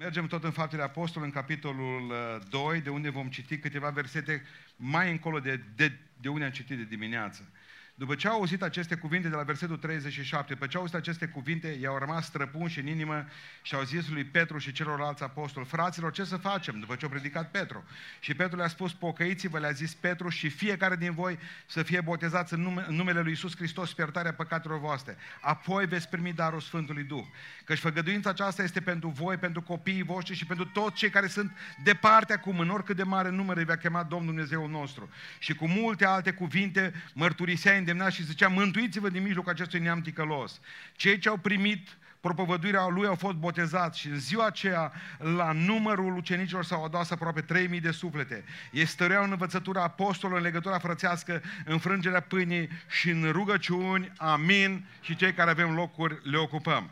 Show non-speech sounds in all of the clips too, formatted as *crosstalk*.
Mergem tot în Faptele Apostol, în capitolul 2, uh, de unde vom citi câteva versete mai încolo de, de, de unde am citit de dimineață. După ce au auzit aceste cuvinte de la versetul 37, după ce au auzit aceste cuvinte, i-au rămas străpunși în inimă și au zis lui Petru și celorlalți apostoli, fraților, ce să facem? După ce a predicat Petru. Și Petru le-a spus, pocăiți-vă, le-a zis Petru, și fiecare din voi să fie botezați în, nume, în numele lui Isus Hristos, iertarea păcatelor voastre. Apoi veți primi darul Sfântului Duh. Căci făgăduința aceasta este pentru voi, pentru copiii voștri și pentru toți cei care sunt departe acum, în oricât de mare număr îi va chema Domnul Dumnezeu nostru. Și cu multe alte cuvinte mărturisea îndemnat și zicea, mântuiți-vă din mijlocul acestui neam ticălos. Cei ce au primit propovăduirea lui au fost botezați și în ziua aceea, la numărul ucenicilor s-au adus aproape 3000 de suflete. Ei stăreau în învățătura apostolului, în legătura frățească, în frângerea pâinii și în rugăciuni, amin, și cei care avem locuri le ocupăm.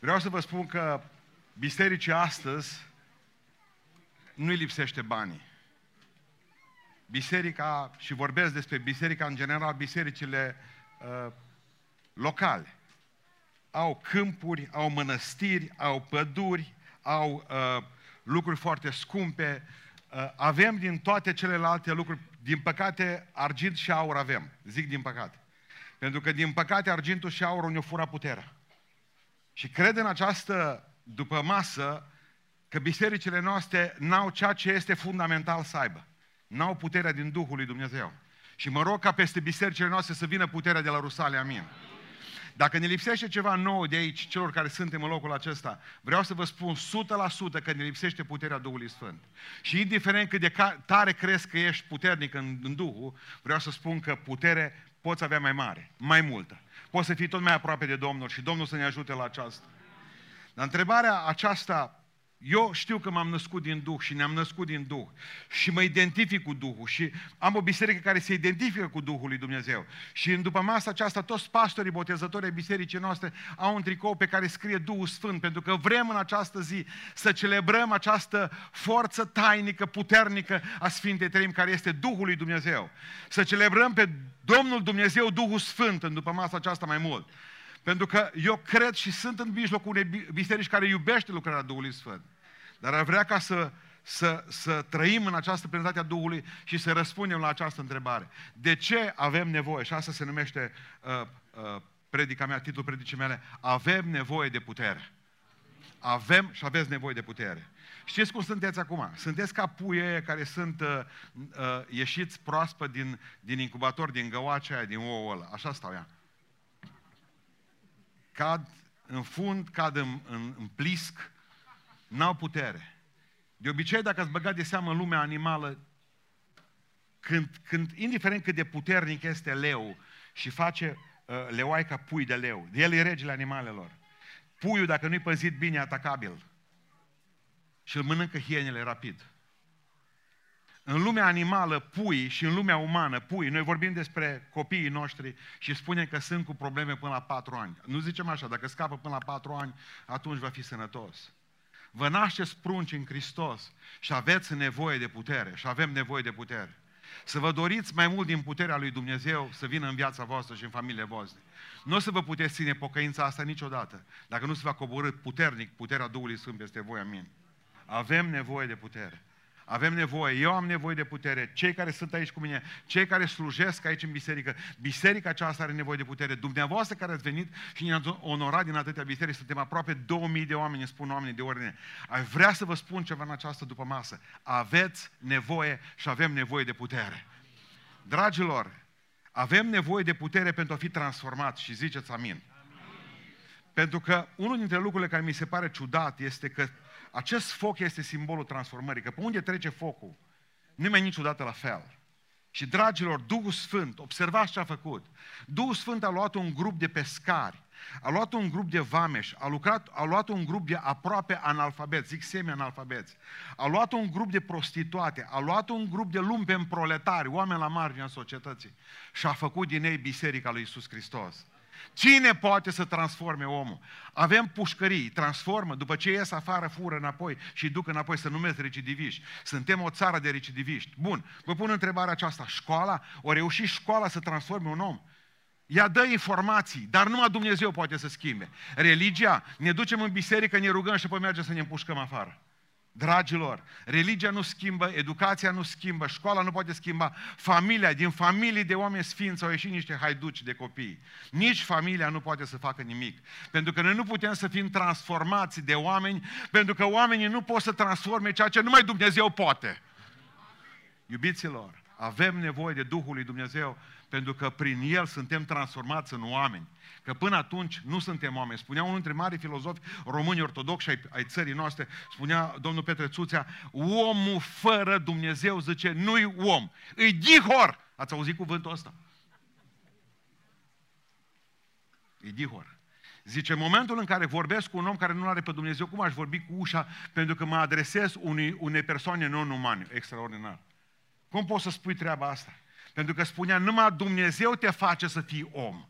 Vreau să vă spun că bisericii astăzi nu-i lipsește banii. Biserica, și vorbesc despre biserica în general, bisericile uh, locale. Au câmpuri, au mănăstiri, au păduri, au uh, lucruri foarte scumpe. Uh, avem din toate celelalte lucruri, din păcate, argint și aur avem. Zic din păcate. Pentru că, din păcate, argintul și aurul ne-o fura puterea. Și cred în această după masă că bisericile noastre n-au ceea ce este fundamental să aibă. N-au puterea din Duhul lui Dumnezeu. Și mă rog ca peste bisericile noastre să vină puterea de la Rusale, amin. Dacă ne lipsește ceva nou de aici, celor care suntem în locul acesta, vreau să vă spun 100% că ne lipsește puterea Duhului Sfânt. Și indiferent cât de tare crezi că ești puternic în, în Duhul, vreau să spun că putere poți avea mai mare, mai multă poți să fii tot mai aproape de Domnul și Domnul să ne ajute la aceasta. Dar întrebarea aceasta eu știu că m-am născut din Duh și ne-am născut din Duh și mă identific cu Duhul și am o biserică care se identifică cu Duhul lui Dumnezeu. Și în după masa aceasta, toți pastorii botezători ai bisericii noastre au un tricou pe care scrie Duhul Sfânt, pentru că vrem în această zi să celebrăm această forță tainică, puternică a Sfintei Trăim, care este Duhul lui Dumnezeu. Să celebrăm pe Domnul Dumnezeu, Duhul Sfânt, în după masa aceasta mai mult. Pentru că eu cred și sunt în mijlocul unei biserici care iubește lucrarea Duhului Sfânt. Dar ar vrea ca să, să, să trăim în această plinătate a Duhului și să răspundem la această întrebare. De ce avem nevoie? Și asta se numește uh, uh, predica mea, titlul predicii mele. Avem nevoie de putere. Avem și aveți nevoie de putere. Știți cum sunteți acum? Sunteți ca puie care sunt uh, uh, ieșiți proaspăt din, din incubator, din găoacea aia, din ouă ăla. Așa stau ea cad în fund, cad în, în, în plisc, n-au putere. De obicei, dacă ați băgat de seamă lumea animală, când, când, indiferent cât de puternic este leu și face uh, leoaica pui de leu, el e regele animalelor. Puiul, dacă nu-i păzit bine, atacabil. Și îl mănâncă hienele rapid. În lumea animală, pui și în lumea umană, pui, noi vorbim despre copiii noștri și spunem că sunt cu probleme până la patru ani. Nu zicem așa, dacă scapă până la patru ani, atunci va fi sănătos. Vă nașteți prunci în Hristos și aveți nevoie de putere și avem nevoie de putere. Să vă doriți mai mult din puterea lui Dumnezeu să vină în viața voastră și în familie voastre. Nu o să vă puteți ține pocăința asta niciodată, dacă nu se va coborâ puternic puterea Duhului Sfânt peste voi, amin. Avem nevoie de putere. Avem nevoie, eu am nevoie de putere, cei care sunt aici cu mine, cei care slujesc aici în biserică, biserica aceasta are nevoie de putere. Dumneavoastră care ați venit și ne-ați onorat din atâtea biserici, suntem aproape 2000 de oameni, îmi spun oamenii de ordine. Ai vrea să vă spun ceva în această după masă. Aveți nevoie și avem nevoie de putere. Dragilor, avem nevoie de putere pentru a fi transformat și ziceți amin. amin. Pentru că unul dintre lucrurile care mi se pare ciudat este că acest foc este simbolul transformării, că pe unde trece focul, nu mai niciodată la fel. Și, dragilor, Duhul Sfânt, observați ce a făcut. Duhul Sfânt a luat un grup de pescari, a luat un grup de vameși, a, lucrat, a luat un grup de aproape analfabeți, zic semi-analfabeți, a luat un grup de prostituate, a luat un grup de lumpen proletari, oameni la marginea societății și a făcut din ei Biserica lui Isus Hristos. Cine poate să transforme omul? Avem pușcării, transformă, după ce ies afară, fură înapoi și duc înapoi să numesc recidiviști. Suntem o țară de recidiviști. Bun, vă pun întrebarea aceasta. Școala, o reușit școala să transforme un om? Ea dă informații, dar numai Dumnezeu poate să schimbe. Religia, ne ducem în biserică, ne rugăm și apoi mergem să ne împușcăm afară. Dragilor, religia nu schimbă, educația nu schimbă, școala nu poate schimba, familia, din familii de oameni sfinți au ieșit niște haiduci de copii. Nici familia nu poate să facă nimic. Pentru că noi nu putem să fim transformați de oameni, pentru că oamenii nu pot să transforme ceea ce numai Dumnezeu poate. Iubiților, avem nevoie de Duhul lui Dumnezeu pentru că prin El suntem transformați în oameni. Că până atunci nu suntem oameni. Spunea unul dintre mari filozofi români ortodoxi ai, ai țării noastre, spunea domnul Petre Țuțea, omul fără Dumnezeu, zice, nu-i om, îi dihor. Ați auzit cuvântul ăsta? E dihor. Zice, în momentul în care vorbesc cu un om care nu are pe Dumnezeu, cum aș vorbi cu ușa pentru că mă adresez unei, unei persoane non-umane? Extraordinar. Cum poți să spui treaba asta? Pentru că spunea, numai Dumnezeu te face să fii om.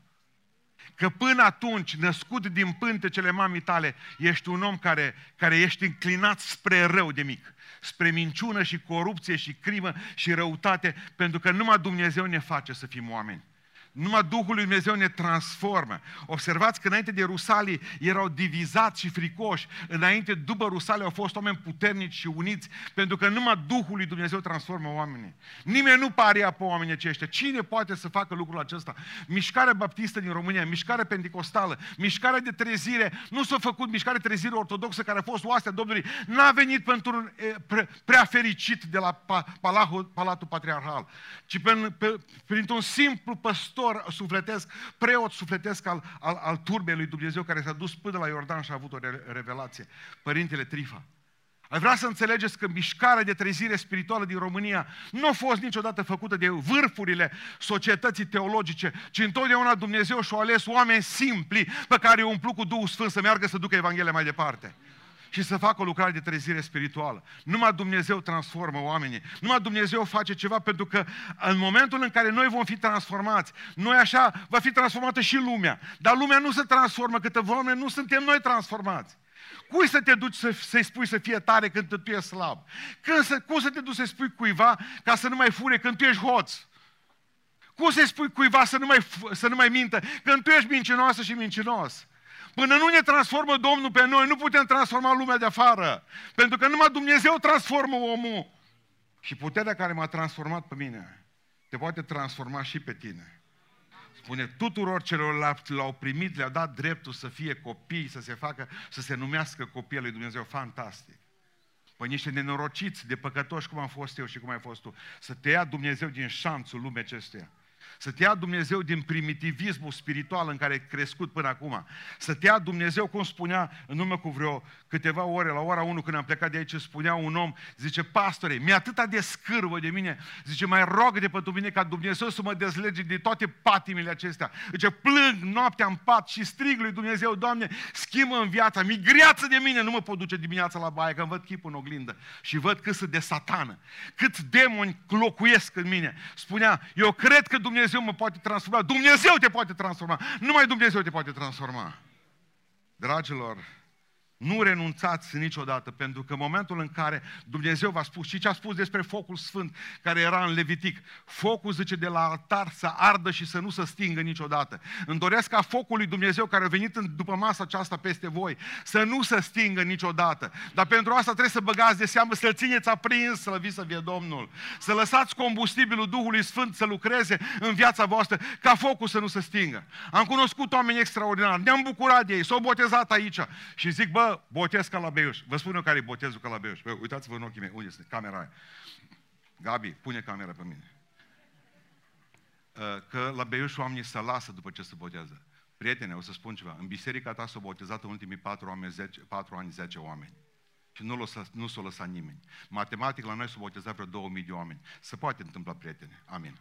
Că până atunci, născut din pântecele mamii tale, ești un om care, care ești înclinat spre rău de mic, spre minciună și corupție și crimă și răutate, pentru că numai Dumnezeu ne face să fim oameni. Numai Duhul lui Dumnezeu ne transformă. Observați că înainte de Rusalii erau divizați și fricoși. Înainte, după Rusalii, au fost oameni puternici și uniți, pentru că numai Duhul lui Dumnezeu transformă oamenii. Nimeni nu paria pe oamenii aceștia. Cine poate să facă lucrul acesta? Mișcarea baptistă din România, mișcarea pentecostală, mișcarea de trezire, nu s-a făcut mișcarea de trezire ortodoxă care a fost oastea Domnului, n-a venit pentru un pre, prea fericit de la Palatul, Palatul Patriarhal, ci pe, pe, printr-un simplu păstor pastor sufletesc, preot sufletesc al, al, al turbei lui Dumnezeu care s-a dus până la Iordan și a avut o revelație. Părintele Trifa. Ai vrea să înțelegeți că mișcarea de trezire spirituală din România nu a fost niciodată făcută de vârfurile societății teologice, ci întotdeauna Dumnezeu și-a ales oameni simpli pe care i-a umplut cu Duhul Sfânt să meargă să ducă Evanghelia mai departe și să facă o lucrare de trezire spirituală. Numai Dumnezeu transformă oamenii. Numai Dumnezeu face ceva pentru că în momentul în care noi vom fi transformați, noi așa va fi transformată și lumea. Dar lumea nu se transformă câtă vreme nu suntem noi transformați. Cui să te duci să, să-i spui să fie tare când tu ești slab? Când să, cum să te duci să-i spui cuiva ca să nu mai fure când tu ești hoț? Cum să-i spui cuiva să nu mai, să nu mai mintă când tu ești mincinoasă și mincinos? Până nu ne transformă Domnul pe noi, nu putem transforma lumea de afară. Pentru că numai Dumnezeu transformă omul. Și puterea care m-a transformat pe mine, te poate transforma și pe tine. Spune, tuturor celor l-au primit, le-au dat dreptul să fie copii, să se facă, să se numească copii lui Dumnezeu. Fantastic. Păi niște nenorociți, de păcătoși cum am fost eu și cum ai fost tu. Să te ia Dumnezeu din șanțul lumii acesteia. Să te ia Dumnezeu din primitivismul spiritual în care ai crescut până acum. Să te ia Dumnezeu, cum spunea în urmă cu vreo câteva ore, la ora 1 când am plecat de aici, spunea un om, zice, pastore, mi-e atâta de scârvă de mine, zice, mai rog de pe mine ca Dumnezeu să mă dezlege de toate patimile acestea. Zice, plâng noaptea în pat și strig lui Dumnezeu, Doamne, schimbă în viața, mi greață de mine, nu mă pot duce dimineața la baie, că îmi văd chipul în oglindă și văd cât sunt de satană, câți demoni locuiesc în mine. Spunea, eu cred că Dumnezeu Dumnezeu mă poate transforma. Dumnezeu te poate transforma. Numai Dumnezeu te poate transforma. Dragilor, nu renunțați niciodată, pentru că în momentul în care Dumnezeu v-a spus, și ce a spus despre focul sfânt care era în Levitic, focul, zice, de la altar să ardă și să nu se stingă niciodată. Îmi doresc ca focul lui Dumnezeu care a venit după masa aceasta peste voi, să nu se stingă niciodată. Dar pentru asta trebuie să băgați de seamă, să-l țineți aprins, să să fie Domnul. Să lăsați combustibilul Duhului Sfânt să lucreze în viața voastră, ca focul să nu se stingă. Am cunoscut oameni extraordinari, ne-am bucurat de ei, s-au botezat aici și zic, bă, botez ca la Beiuș. Vă spun eu care e botezul ca la Beiuș. Bă, uitați-vă în ochii mei. Unde este camera aia? Gabi, pune camera pe mine. Uh, că la Beiuș oamenii se lasă după ce se botează. Prietene, o să spun ceva. În biserica ta s-au botezat în ultimii patru ani, 10, patru ani 10 oameni. Și nu, lăsa, nu s-o lăsat nimeni. Matematic la noi s-au botezat vreo 2000 de oameni. Se poate întâmpla, prietene. Amin.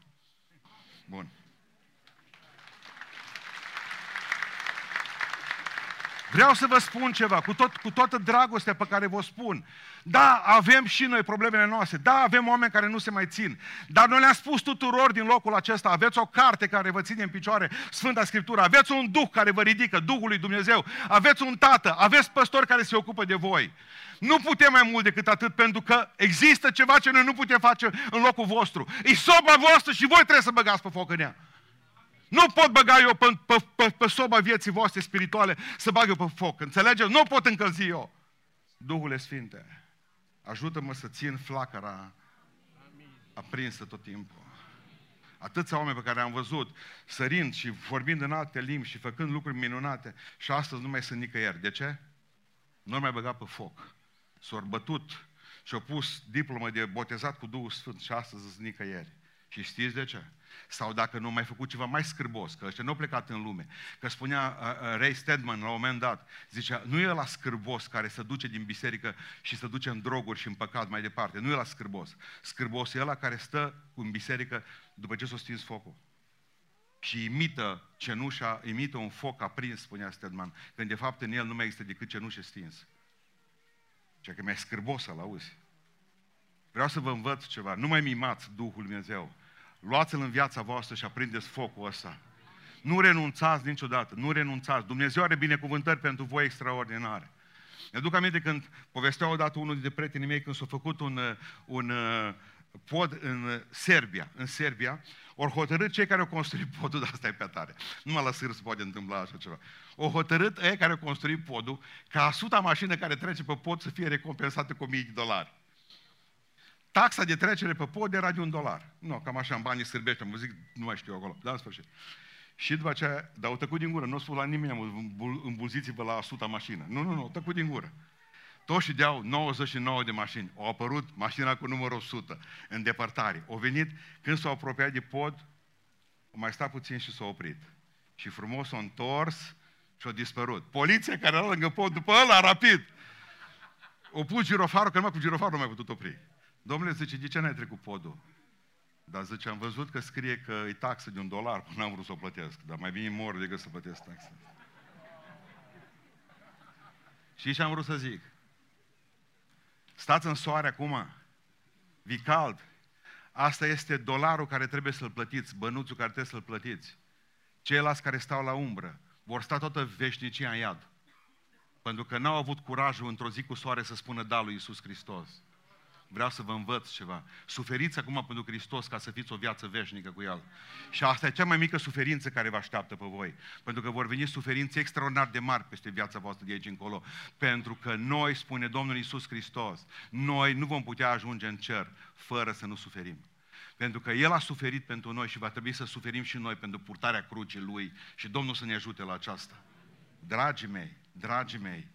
Bun. Vreau să vă spun ceva, cu, tot, cu toată dragostea pe care vă spun. Da, avem și noi problemele noastre. Da, avem oameni care nu se mai țin. Dar noi le-am spus tuturor din locul acesta, aveți o carte care vă ține în picioare, Sfânta Scriptură, aveți un Duh care vă ridică, Duhul lui Dumnezeu, aveți un Tată, aveți păstori care se ocupă de voi. Nu putem mai mult decât atât, pentru că există ceva ce noi nu putem face în locul vostru. E soba voastră și voi trebuie să băgați pe foc în ea. Nu pot băga eu pe, pe, pe, pe soba vieții voastre spirituale să bag eu pe foc. Înțelegeți? Nu pot încălzi eu. Duhule Sfinte, ajută-mă să țin flacăra aprinsă tot timpul. Atâția oameni pe care am văzut sărind și vorbind în alte limbi și făcând lucruri minunate și astăzi nu mai sunt nicăieri. De ce? Nu mai băgat pe foc. S-au bătut și au pus diplomă de botezat cu Duhul Sfânt și astăzi sunt nicăieri. Și știți de ce? Sau dacă nu mai făcut ceva mai scârbos, că ăștia nu au plecat în lume. Că spunea uh, uh, Ray Stedman la un moment dat, zicea, nu e la scârbos care se duce din biserică și se duce în droguri și în păcat mai departe. Nu e la scârbos. Scârbos e ăla care stă în biserică după ce s-a stins focul. Și imită cenușa, imită un foc aprins, spunea Stedman, când de fapt în el nu mai există decât cenușă stins. Ceea că mai scârbos să-l auzi. Vreau să vă învăț ceva. Nu mai mimați Duhul Dumnezeu. Luați-l în viața voastră și aprindeți focul ăsta. Nu renunțați niciodată, nu renunțați. Dumnezeu are binecuvântări pentru voi extraordinare. Ne duc aminte când povestea odată unul dintre prietenii mei când s-a făcut un, un uh, pod în Serbia. În Serbia, ori hotărât cei care au construit podul, *laughs* dar asta e pe tare. Numai la sâr se poate întâmpla așa ceva. O hotărât ei care au construit podul ca a suta mașină care trece pe pod să fie recompensată cu 1000 de dolari. Taxa de trecere pe pod era de un dolar. Nu, cam așa, în banii sârbești, am zic, nu mai știu acolo, dar în sfârșit. Și după aceea, dar au tăcut din gură, nu au spus la nimeni, îmbulziți-vă la 100 mașină. Nu, nu, nu, au tăcut din gură. Toți și deau 99 de mașini. Au apărut mașina cu numărul 100 în depărtare. Au venit, când s-au apropiat de pod, au mai stat puțin și s-au oprit. Și frumos s-au întors și au dispărut. Poliția care era lângă pod, după ăla, rapid. O pus girofarul, că numai cu girofarul nu mai putut opri. Domnule, zice, de ce n-ai trecut podul? Dar zice, am văzut că scrie că e taxă de un dolar, până am vrut să o plătesc. Dar mai bine mor decât să plătesc taxa. Și ce am vrut să zic? Stați în soare acum, vi cald. Asta este dolarul care trebuie să-l plătiți, bănuțul care trebuie să-l plătiți. Ceilalți care stau la umbră vor sta toată veșnicia în iad. Pentru că n-au avut curajul într-o zi cu soare să spună da lui Iisus Hristos. Vreau să vă învăț ceva. Suferiți acum pentru Hristos ca să fiți o viață veșnică cu El. Și asta e cea mai mică suferință care vă așteaptă pe voi. Pentru că vor veni suferințe extraordinar de mari peste viața voastră de aici încolo. Pentru că noi, spune Domnul Iisus Hristos, noi nu vom putea ajunge în cer fără să nu suferim. Pentru că El a suferit pentru noi și va trebui să suferim și noi pentru purtarea crucii Lui și Domnul să ne ajute la aceasta. Dragii mei, dragii mei,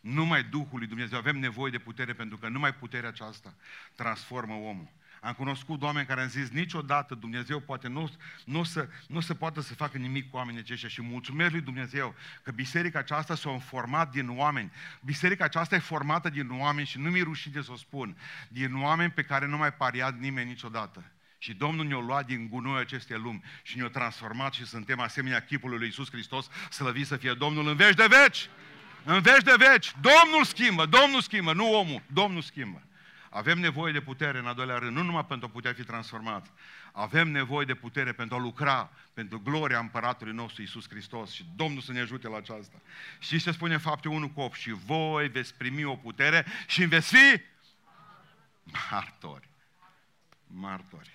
numai Duhul lui Dumnezeu. Avem nevoie de putere pentru că numai puterea aceasta transformă omul. Am cunoscut oameni care au zis niciodată Dumnezeu poate nu, nu, să, nu se poate să facă nimic cu oamenii aceștia și mulțumesc lui Dumnezeu că biserica aceasta s-a format din oameni. Biserica aceasta e formată din oameni și nu mi-e rușine să o spun, din oameni pe care nu mai pariat nimeni niciodată. Și Domnul ne-a luat din gunoi aceste lumi și ne-a transformat și suntem asemenea chipului lui Iisus Hristos, slăvit să fie Domnul în veci de veci! În veci de veci, Domnul schimbă, Domnul schimbă, nu omul, Domnul schimbă. Avem nevoie de putere în a doilea rând, nu numai pentru a putea fi transformat. Avem nevoie de putere pentru a lucra pentru gloria împăratului nostru Iisus Hristos și Domnul să ne ajute la aceasta. Și se spune în fapte 1 cu 8 și voi veți primi o putere și veți fi martori. Martori.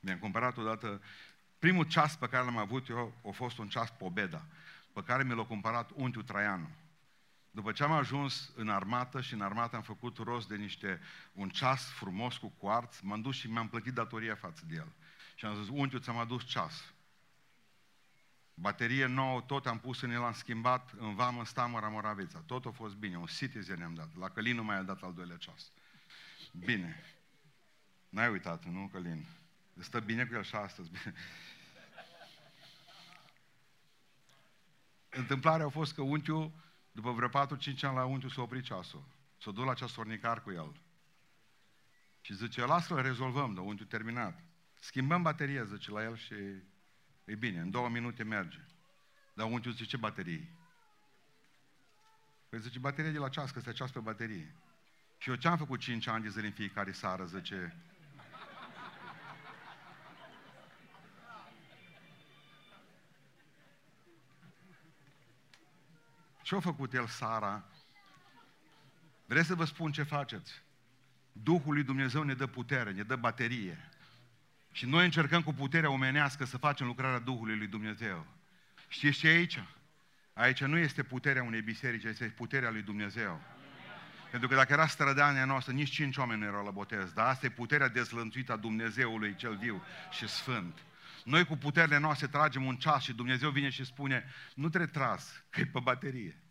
Mi-am cumpărat odată, primul ceas pe care l-am avut eu a fost un ceas Pobeda pe care mi l-a cumpărat unchiul Traianu. După ce am ajuns în armată și în armată am făcut rost de niște, un ceas frumos cu cuarț, m-am dus și mi-am plătit datoria față de el. Și am zis, unchiul, ți-am adus ceas. Baterie nouă, tot am pus în el, am schimbat în vamă, în stamă, Moraveța. Tot a fost bine, un citizen ne-am dat. La Călin nu mai a dat al doilea ceas. Bine. N-ai uitat, nu, Călin? Stă bine cu el și astăzi. Întâmplarea a fost că unchiul, după vreo 4-5 ani la unchiul, s-a oprit ceasul. S-a dus la ceasornicar cu el. Și zice, lasă-l, rezolvăm, dar unchiul terminat. Schimbăm bateria, zice la el și e bine, în două minute merge. Dar unchiul zice, ce baterie? Păi zice, baterie de la ceas, că este ceas pe baterie. Și eu ce-am făcut 5 ani de zile în fiecare seară, zice, Ce-a făcut el, Sara? Vreți să vă spun ce faceți? Duhul lui Dumnezeu ne dă putere, ne dă baterie. Și noi încercăm cu puterea omenească să facem lucrarea Duhului lui Dumnezeu. Știți ce e aici? Aici nu este puterea unei biserici, este puterea lui Dumnezeu. Pentru că dacă era strădania noastră, nici cinci oameni nu erau la botez. Dar asta e puterea dezlănțuită a Dumnezeului cel viu și sfânt. Noi cu puterile noastre tragem un ceas și Dumnezeu vine și spune, nu te retras, că e pe baterie.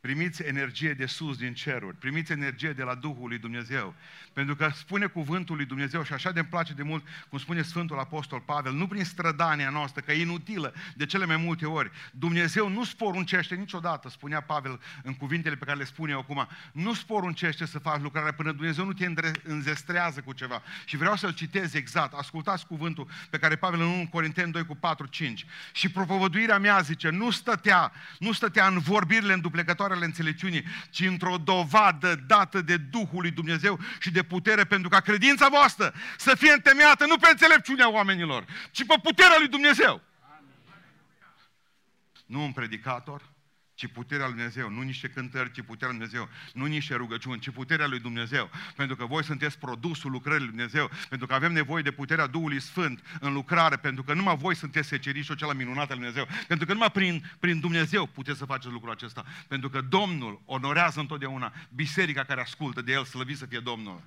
Primiți energie de sus din ceruri, primiți energie de la Duhul lui Dumnezeu. Pentru că spune cuvântul lui Dumnezeu și așa de îmi place de mult, cum spune Sfântul Apostol Pavel, nu prin strădania noastră, că e inutilă de cele mai multe ori. Dumnezeu nu sporuncește niciodată, spunea Pavel în cuvintele pe care le spune eu acum, nu sporuncește să faci lucrarea până Dumnezeu nu te înzestrează cu ceva. Și vreau să-l citez exact. Ascultați cuvântul pe care Pavel în 1 Corinteni 2 cu 4, 5. Și propovăduirea mea, zice, nu stătea, nu stătea în vorbirile înduplecătoare ale înțelepciunii, ci într-o dovadă dată de Duhul lui Dumnezeu și de putere, pentru ca credința voastră să fie întemeiată nu pe înțelepciunea oamenilor, ci pe puterea lui Dumnezeu. Nu un predicator, ci puterea lui Dumnezeu. Nu niște cântări, ci puterea lui Dumnezeu. Nu niște rugăciuni, ci puterea lui Dumnezeu. Pentru că voi sunteți produsul lucrării lui Dumnezeu. Pentru că avem nevoie de puterea Duhului Sfânt în lucrare. Pentru că numai voi sunteți secerișul acela minunat al lui Dumnezeu. Pentru că numai prin, prin Dumnezeu puteți să faceți lucrul acesta. Pentru că Domnul onorează întotdeauna biserica care ascultă de El, slăvit să fie Domnul.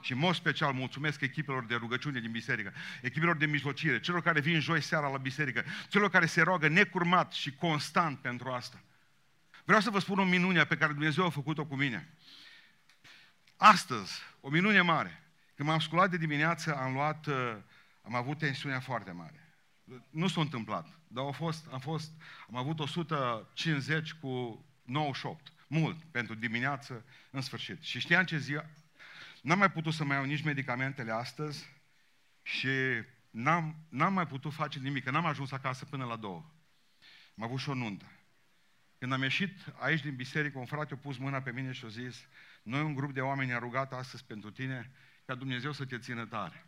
Și în mod special mulțumesc echipelor de rugăciune din biserică, echipelor de mijlocire, celor care vin joi seara la biserică, celor care se roagă necurmat și constant pentru asta. Vreau să vă spun o minune pe care Dumnezeu a făcut-o cu mine. Astăzi, o minune mare. Când m-am sculat de dimineață, am luat, uh, am avut tensiunea foarte mare. Nu s-a întâmplat, dar au fost, am, fost, am avut 150 cu 98. Mult pentru dimineață, în sfârșit. Și știam ce zi, n-am mai putut să mai iau nici medicamentele astăzi și n-am, n-am mai putut face nimic, că n-am ajuns acasă până la două. Am avut și o nuntă. Când am ieșit aici din biserică, un frate a pus mâna pe mine și a zis, noi un grup de oameni am rugat astăzi pentru tine ca Dumnezeu să te țină tare.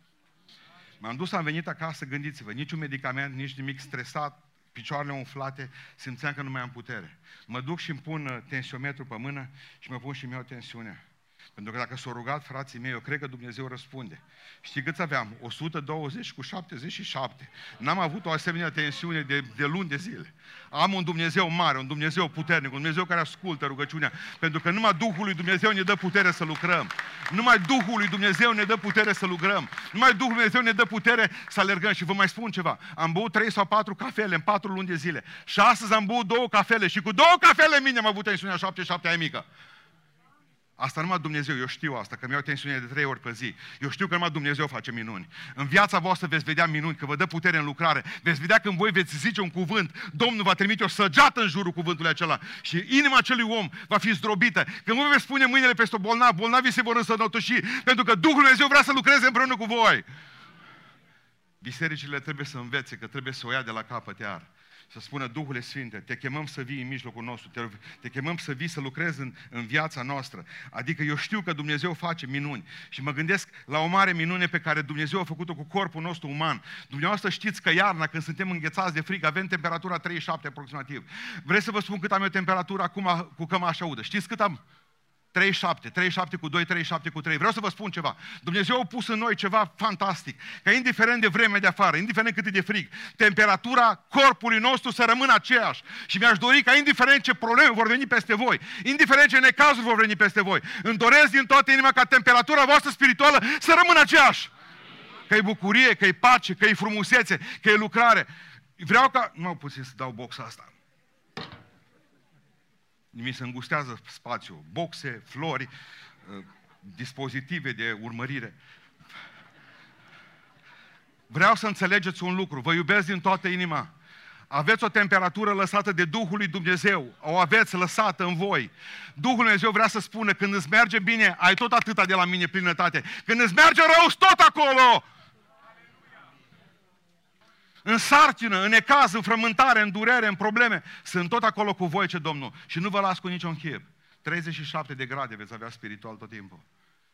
M-am dus, am venit acasă, gândiți-vă, niciun medicament, nici nimic stresat, picioarele umflate, simțeam că nu mai am putere. Mă duc și îmi pun uh, tensiometru pe mână și mă pun și mi iau tensiunea. Pentru că dacă s-au rugat frații mei, eu cred că Dumnezeu răspunde. Știi câți aveam? 120 cu 77. N-am avut o asemenea tensiune de, de luni de zile. Am un Dumnezeu mare, un Dumnezeu puternic, un Dumnezeu care ascultă rugăciunea. Pentru că numai Duhul lui Dumnezeu ne dă putere să lucrăm. Numai Duhul lui Dumnezeu ne dă putere să lucrăm. Numai Duhul lui Dumnezeu ne dă putere să alergăm. Și vă mai spun ceva. Am băut 3 sau 4 cafele în 4 luni de zile. Și astăzi am băut două cafele și cu două cafele mine am avut tensiunea 77 aia mică. Asta numai Dumnezeu, eu știu asta, că mi-au tensiune de trei ori pe zi. Eu știu că numai Dumnezeu face minuni. În viața voastră veți vedea minuni, că vă dă putere în lucrare. Veți vedea când voi veți zice un cuvânt, Domnul va trimite o săgeată în jurul cuvântului acela și inima acelui om va fi zdrobită. Când voi veți spune mâinile peste bolnav, bolnavii se vor însănătoși, pentru că Duhul Dumnezeu vrea să lucreze împreună cu voi. Bisericile trebuie să învețe că trebuie să o ia de la capăt iar să spună Duhul Sfinte, te chemăm să vii în mijlocul nostru, te, te chemăm să vii să lucrezi în, în viața noastră. Adică eu știu că Dumnezeu face minuni și mă gândesc la o mare minune pe care Dumnezeu a făcut-o cu corpul nostru uman. Dumneavoastră știți că iarna, când suntem înghețați de frig, avem temperatura 37 aproximativ. Vreți să vă spun cât am eu temperatură acum cu cămașa udă? Știți cât am? 37, 37 cu 2, 37 cu 3. Vreau să vă spun ceva. Dumnezeu a pus în noi ceva fantastic. Că indiferent de vreme de afară, indiferent cât e de frig, temperatura corpului nostru să rămână aceeași. Și mi-aș dori ca indiferent ce probleme vor veni peste voi, indiferent ce necazuri vor veni peste voi, îmi doresc din toată inima ca temperatura voastră spirituală să rămână aceeași. Că e bucurie, că e pace, că e frumusețe, că e lucrare. Vreau ca... Nu am puțin să dau boxa asta mi se îngustează spațiul, boxe, flori, uh, dispozitive de urmărire. Vreau să înțelegeți un lucru, vă iubesc din toată inima. Aveți o temperatură lăsată de Duhul lui Dumnezeu, o aveți lăsată în voi. Duhul lui Dumnezeu vrea să spună, când îți merge bine, ai tot atâta de la mine plinătate. Când îți merge rău, tot acolo. În sarcină, în ecaz, în frământare, în durere, în probleme. Sunt tot acolo cu voi, ce Domnul. Și nu vă las cu niciun chip. 37 de grade veți avea spiritual tot timpul.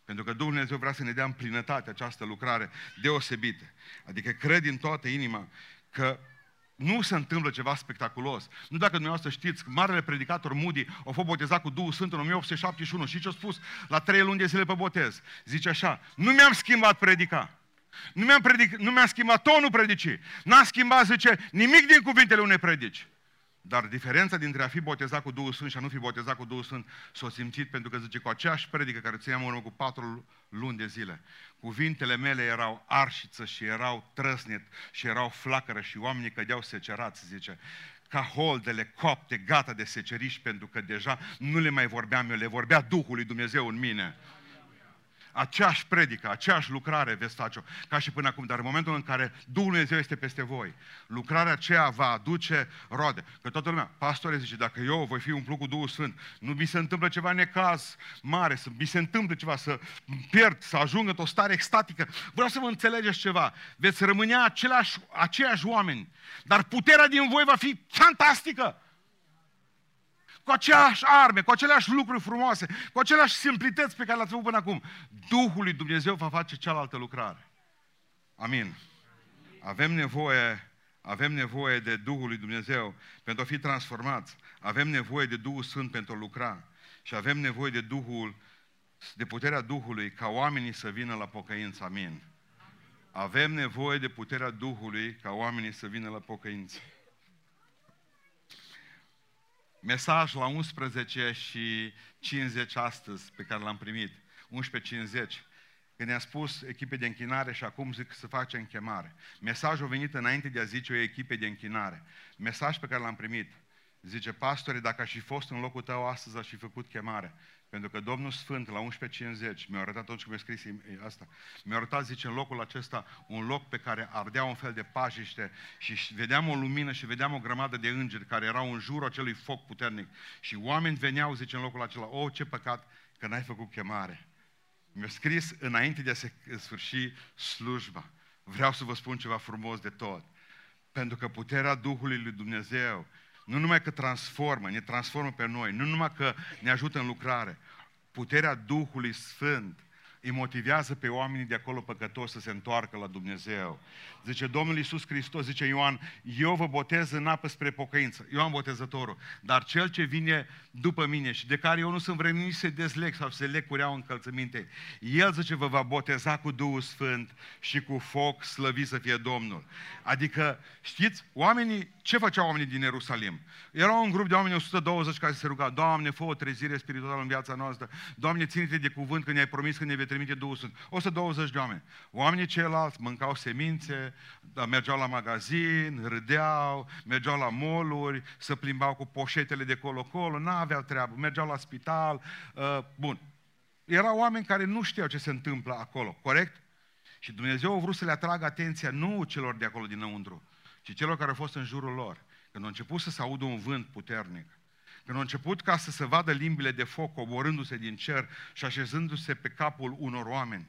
Pentru că Dumnezeu vrea să ne dea în plinătate această lucrare deosebită. Adică cred din toată inima că nu se întâmplă ceva spectaculos. Nu dacă dumneavoastră știți, marele predicator Moody a fost botezat cu Duhul Sfânt în 1871 și ce a spus la trei luni de zile pe botez? Zice așa, nu mi-am schimbat predica. Nu mi-am, predic, nu mi-am schimbat tonul predicii. N-am schimbat, zice, nimic din cuvintele unei predici. Dar diferența dintre a fi botezat cu Duhul Sfânt și a nu fi botezat cu Duhul Sfânt s-a simțit pentru că zice cu aceeași predică care țineam în urmă cu patru luni de zile. Cuvintele mele erau arșiță și erau trăsnet și erau flacără și oamenii cădeau secerați, zice ca holdele copte, gata de seceriș, pentru că deja nu le mai vorbeam eu, le vorbea Duhul lui Dumnezeu în mine aceeași predică, aceeași lucrare veți face-o ca și până acum, dar în momentul în care Duhul Dumnezeu este peste voi, lucrarea aceea va aduce roade. Că toată lumea, pastore zice, dacă eu voi fi umplut cu Duhul Sfânt, nu mi se întâmplă ceva necaz mare, să mi se întâmplă ceva, să pierd, să ajung într-o stare extatică. Vreau să vă înțelegeți ceva. Veți rămâne același, aceiași oameni, dar puterea din voi va fi fantastică cu aceeași arme, cu aceleași lucruri frumoase, cu aceleași simplități pe care le-ați făcut până acum. Duhul lui Dumnezeu va face cealaltă lucrare. Amin. Avem nevoie, avem nevoie de Duhul lui Dumnezeu pentru a fi transformați. Avem nevoie de Duhul Sfânt pentru a lucra. Și avem nevoie de Duhul, de puterea Duhului ca oamenii să vină la pocăință. Amin. Avem nevoie de puterea Duhului ca oamenii să vină la pocăință mesaj la 11 și 50 astăzi pe care l-am primit, 11.50, când ne-a spus echipe de închinare și acum zic să facem chemare. Mesajul a venit înainte de a zice o echipe de închinare. Mesaj pe care l-am primit. Zice, pastore, dacă aș fi fost în locul tău astăzi, aș fi făcut chemare. Pentru că Domnul Sfânt, la 11.50, mi-a arătat atunci cum mi-a scris asta, mi-a arătat, zice, în locul acesta, un loc pe care ardea un fel de pajiște și vedeam o lumină și vedeam o grămadă de îngeri care erau în jurul acelui foc puternic. Și oameni veneau, zice, în locul acela, o, ce păcat că n-ai făcut chemare. Mi-a scris înainte de a se sfârși slujba. Vreau să vă spun ceva frumos de tot. Pentru că puterea Duhului lui Dumnezeu nu numai că transformă, ne transformă pe noi, nu numai că ne ajută în lucrare, puterea Duhului Sfânt îi motivează pe oamenii de acolo păcătoși să se întoarcă la Dumnezeu. Zice Domnul Iisus Hristos, zice Ioan, eu vă botez în apă spre pocăință. Eu am botezătorul. Dar cel ce vine după mine și de care eu nu sunt vrednic nici să desleg sau să leg cureaua încălțăminte, el zice, vă va boteza cu Duhul Sfânt și cu foc slăvit să fie Domnul. Adică, știți, oamenii, ce făceau oamenii din Ierusalim? Erau un grup de oameni 120 care se rugau, Doamne, fă o trezire spirituală în viața noastră, Doamne, ține-te de cuvânt că ne-ai promis că ne vei trimite Duhul Sfânt. 120 de oameni. Oamenii ceilalți mâncau semințe, da, mergeau la magazin, râdeau, mergeau la moluri, se plimbau cu poșetele de colo-colo, n-aveau treabă, mergeau la spital, uh, bun. Erau oameni care nu știau ce se întâmplă acolo, corect? Și Dumnezeu a vrut să le atragă atenția nu celor de acolo dinăuntru, ci celor care au fost în jurul lor. Când a început să se audă un vânt puternic, când a început ca să se vadă limbile de foc coborându-se din cer și așezându-se pe capul unor oameni,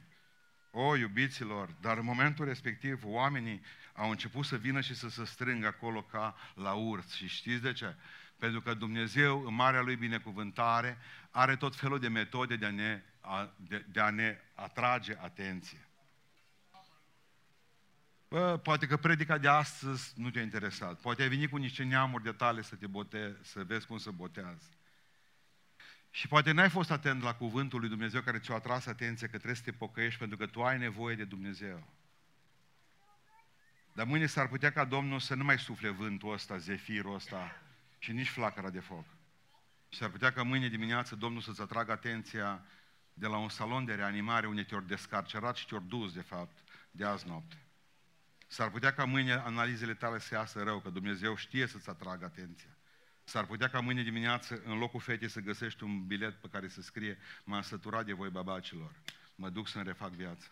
o, iubiților, dar în momentul respectiv oamenii au început să vină și să se strângă acolo ca la urs. Și știți de ce? Pentru că Dumnezeu, în marea Lui binecuvântare, are tot felul de metode de a ne, de, de a ne atrage atenție. Bă, poate că predica de astăzi nu te-a interesat. Poate ai venit cu niște neamuri de tale să te bote, să vezi cum se botează. Și poate n-ai fost atent la cuvântul lui Dumnezeu care ți-a atras atenție că trebuie să te pocăiești pentru că tu ai nevoie de Dumnezeu. Dar mâine s-ar putea ca Domnul să nu mai sufle vântul ăsta, zefirul ăsta și nici flacăra de foc. Și s-ar putea ca mâine dimineață Domnul să-ți atragă atenția de la un salon de reanimare unde te-ori descarcerat și te-ori dus, de fapt, de azi noapte. S-ar putea ca mâine analizele tale să iasă rău, că Dumnezeu știe să-ți atragă atenția. S-ar putea ca mâine dimineață, în locul fetei, să găsești un bilet pe care să scrie M-am săturat de voi, babacilor. Mă duc să-mi refac viața.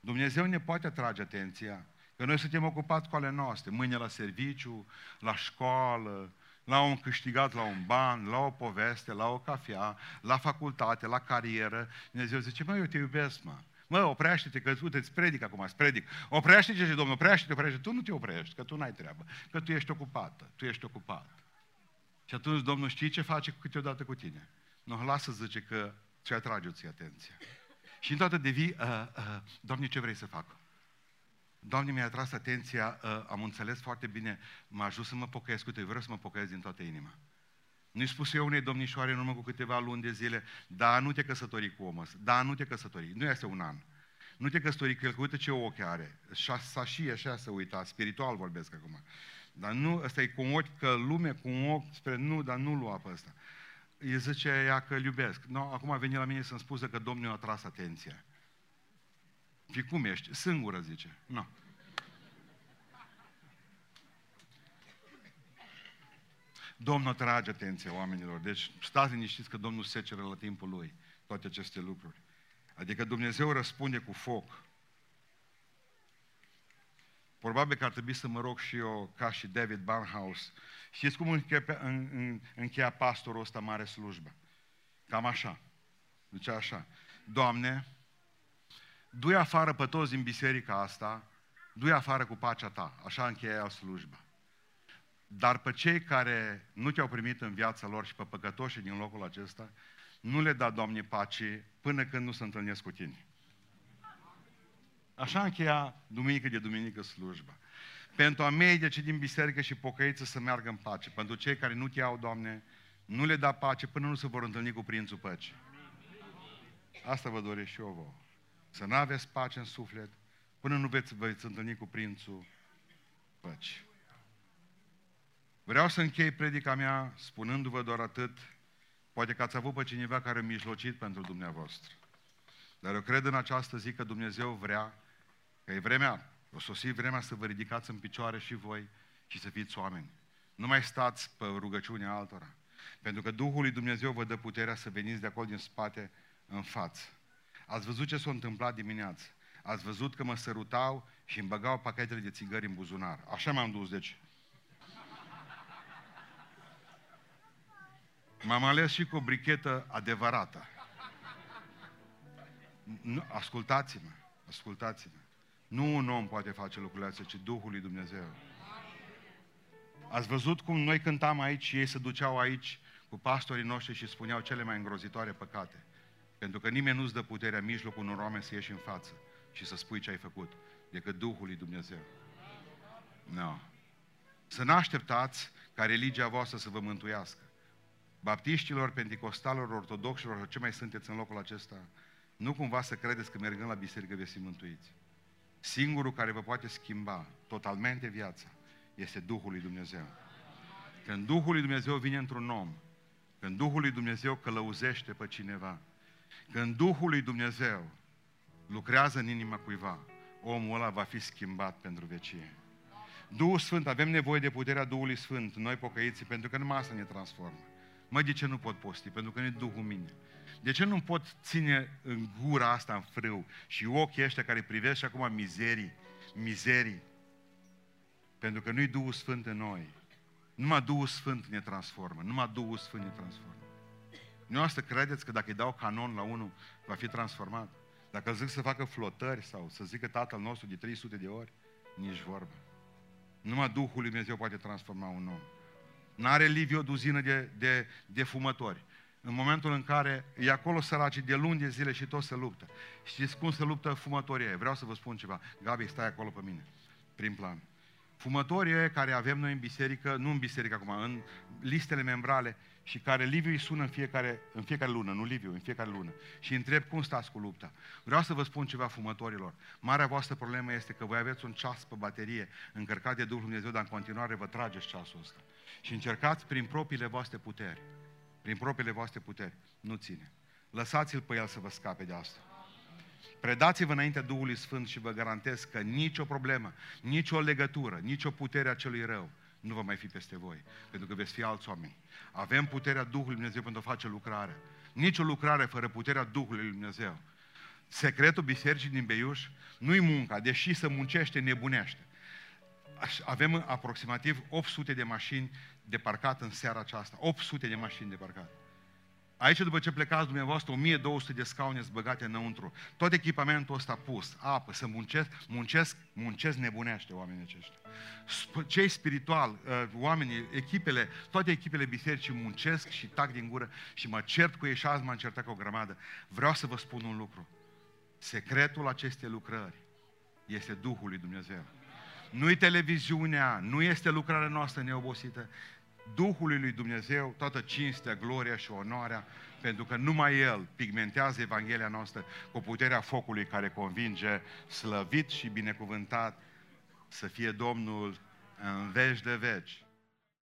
Dumnezeu ne poate atrage atenția că noi suntem ocupați cu ale noastre. Mâine la serviciu, la școală, la un câștigat la un ban, la o poveste, la o cafea, la facultate, la carieră. Dumnezeu zice, mă, eu te iubesc, mă. Mă, oprește-te, că uite, îți predic acum, îți predic. Oprește-te și Domnul, oprește-te, oprește Tu nu te oprești, că tu n-ai treabă, că tu ești ocupată, tu ești ocupat. Și atunci Domnul știi ce face câteodată cu tine? Nu, lasă, zice, că ce atrage ție atenția. Și în toată devii, uh, uh, Doamne, ce vrei să fac? Doamne, mi-a atras atenția, uh, am înțeles foarte bine, m-a ajuns să mă pocăiesc, uite, vreau să mă pocăiesc din toată inima. Nu-i spus eu unei domnișoare în urmă cu câteva luni de zile, da, nu te căsători cu omul ăsta, da, nu te căsători, nu este un an. Nu te căsători cu el, că uite ce ochi are. S-a și așa să uita, spiritual vorbesc acum. Dar nu, ăsta e cu un ochi, că lume cu un ochi spre nu, dar nu lua pe ăsta. E zice ea că îl iubesc. No, acum a venit la mine să-mi spuse că Domnul a tras atenția. Și cum ești? Singură, zice. Nu. No. Domnul trage atenția oamenilor. Deci stați liniștiți că Domnul se cere la timpul Lui toate aceste lucruri. Adică Dumnezeu răspunde cu foc. Probabil că ar trebui să mă rog și eu, ca și David Barnhouse. Știți cum încheia, în, în, încheia pastorul ăsta mare slujbă? Cam așa. Deci așa. Doamne, du afară pe toți din biserica asta, du afară cu pacea ta. Așa încheia slujba. Dar pe cei care nu te-au primit în viața lor și pe păcătoșii din locul acesta, nu le da, Doamne, pace până când nu se întâlnesc cu tine. Așa încheia duminică de duminică slujba. Pentru a mei de cei din biserică și pocăiță să meargă în pace. Pentru cei care nu te iau, Doamne, nu le da pace până nu se vor întâlni cu Prințul Păcii. Asta vă doresc și eu vouă. Să nu aveți pace în suflet până nu veți, veți întâlni cu Prințul Păcii. Vreau să închei predica mea spunându-vă doar atât. Poate că ați avut pe cineva care a mijlocit pentru dumneavoastră. Dar eu cred în această zi că Dumnezeu vrea, că e vremea, o sosi vremea să vă ridicați în picioare și voi și să fiți oameni. Nu mai stați pe rugăciunea altora. Pentru că Duhul lui Dumnezeu vă dă puterea să veniți de acolo din spate în față. Ați văzut ce s-a întâmplat dimineață. Ați văzut că mă sărutau și îmi băgau pachetele de țigări în buzunar. Așa m-am dus, deci. M-am ales și cu o brichetă adevărată. Nu, ascultați-mă, ascultați-mă. Nu un om poate face lucrurile astea, ci Duhul lui Dumnezeu. Ați văzut cum noi cântam aici și ei se duceau aici cu pastorii noștri și spuneau cele mai îngrozitoare păcate. Pentru că nimeni nu-ți dă puterea în mijlocul unor oameni să ieși în față și să spui ce ai făcut, decât Duhul lui Dumnezeu. Nu. No. Să nu așteptați ca religia voastră să vă mântuiască. Baptiștilor, penticostalilor, ortodoxilor, ce mai sunteți în locul acesta, nu cumva să credeți că mergând la biserică veți fi mântuiți. Singurul care vă poate schimba totalmente viața este Duhul lui Dumnezeu. Când Duhul lui Dumnezeu vine într-un om, când Duhul lui Dumnezeu călăuzește pe cineva, când Duhul lui Dumnezeu lucrează în inima cuiva, omul ăla va fi schimbat pentru vecie. Duhul Sfânt, avem nevoie de puterea Duhului Sfânt, noi pocăiții, pentru că numai asta ne transformă. Măi, de ce nu pot posti? Pentru că nu e Duhul mine. De ce nu pot ține în gura asta în frâu și ochii ăștia care privesc și acum mizerii, mizerii? Pentru că nu-i Duhul Sfânt în noi. Numai Duhul Sfânt ne transformă. Numai Duhul Sfânt ne transformă. Nu asta credeți că dacă îi dau canon la unul, va fi transformat? Dacă zic să facă flotări sau să zică Tatăl nostru de 300 de ori, nici vorba. Numai Duhul Lui Dumnezeu poate transforma un om. N-are Liviu o duzină de, de, de fumători. În momentul în care e acolo săraci de luni de zile și tot se luptă. Știți cum se luptă fumătorii Vreau să vă spun ceva. Gabi, stai acolo pe mine, prin plan. Fumătorii care avem noi în biserică, nu în biserică acum, în listele membrale, și care Liviu îi sună în fiecare, în fiecare lună, nu Liviu, în fiecare lună, și întreb cum stați cu lupta. Vreau să vă spun ceva fumătorilor. Marea voastră problemă este că voi aveți un ceas pe baterie încărcat de Duhul Dumnezeu, dar în continuare vă trageți ceasul ăsta. Și încercați prin propriile voastre puteri, prin propriile voastre puteri, nu ține. Lăsați-l pe el să vă scape de asta. Predați-vă înaintea Duhului Sfânt și vă garantez că nicio problemă, nicio legătură, nicio putere a celui rău nu va mai fi peste voi, pentru că veți fi alți oameni. Avem puterea Duhului Dumnezeu pentru a face lucrare. Nici o lucrare fără puterea Duhului Lui Dumnezeu. Secretul bisericii din Beiuș nu-i munca, deși să muncește, nebunește. Avem aproximativ 800 de mașini de parcat în seara aceasta. 800 de mașini de parcat. Aici, după ce plecați dumneavoastră, 1200 de scaune zbăgate înăuntru. Tot echipamentul ăsta pus, apă, să muncesc, muncesc, muncesc nebunește oamenii aceștia. Cei spiritual, uh, oamenii, echipele, toate echipele bisericii muncesc și tac din gură și mă cert cu ei și azi m-am certat cu o grămadă. Vreau să vă spun un lucru. Secretul acestei lucrări este Duhul lui Dumnezeu. Nu-i televiziunea, nu este lucrarea noastră neobosită, Duhului lui Dumnezeu toată cinstea, gloria și onoarea, pentru că numai El pigmentează Evanghelia noastră cu puterea focului care convinge, slăvit și binecuvântat să fie Domnul în veci de veci.